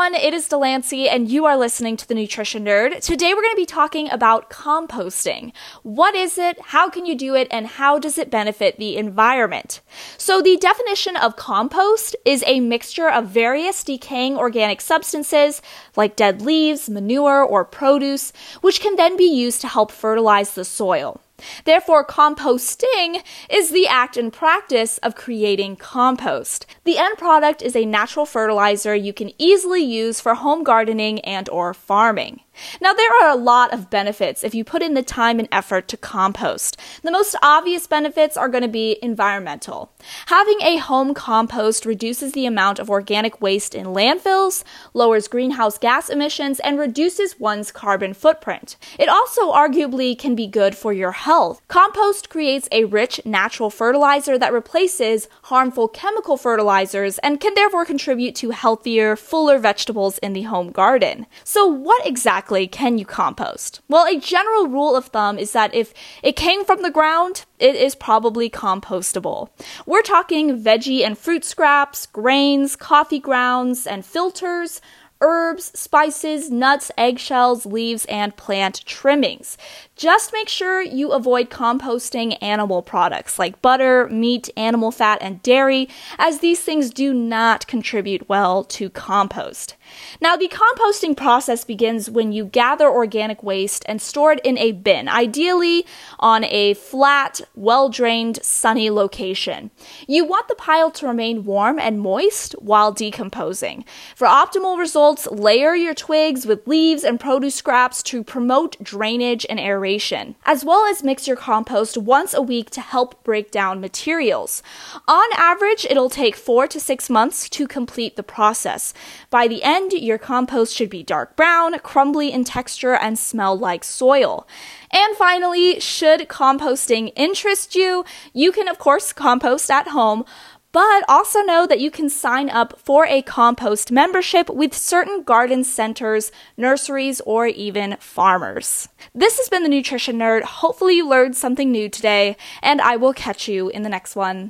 everyone, it is Delancey, and you are listening to the Nutrition Nerd. Today we're going to be talking about composting. What is it? How can you do it? And how does it benefit the environment? So, the definition of compost is a mixture of various decaying organic substances, like dead leaves, manure, or produce, which can then be used to help fertilize the soil. Therefore, composting is the act and practice of creating compost. The end product is a natural fertilizer you can easily use for home gardening and or farming. Now, there are a lot of benefits if you put in the time and effort to compost. The most obvious benefits are going to be environmental. Having a home compost reduces the amount of organic waste in landfills, lowers greenhouse gas emissions, and reduces one's carbon footprint. It also arguably can be good for your health. Compost creates a rich natural fertilizer that replaces harmful chemical fertilizers and can therefore contribute to healthier, fuller vegetables in the home garden. So, what exactly can you compost? Well, a general rule of thumb is that if it came from the ground, it is probably compostable. We're talking veggie and fruit scraps, grains, coffee grounds, and filters, herbs, spices, nuts, eggshells, leaves, and plant trimmings. Just make sure you avoid composting animal products like butter, meat, animal fat, and dairy, as these things do not contribute well to compost. Now, the composting process begins when you gather organic waste and store it in a bin, ideally on a flat, well drained, sunny location. You want the pile to remain warm and moist while decomposing. For optimal results, layer your twigs with leaves and produce scraps to promote drainage and aeration as well as mix your compost once a week to help break down materials. On average, it'll take four to six months to complete the process. By the end, your compost should be dark brown, crumbly in texture, and smell like soil. And finally, should composting interest you, you can of course compost at home, but also know that you can sign up for a compost membership with certain garden centers, nurseries, or even farmers. This has been the Nutrition Nerd. Hopefully, you learned something new today, and I will catch you in the next one.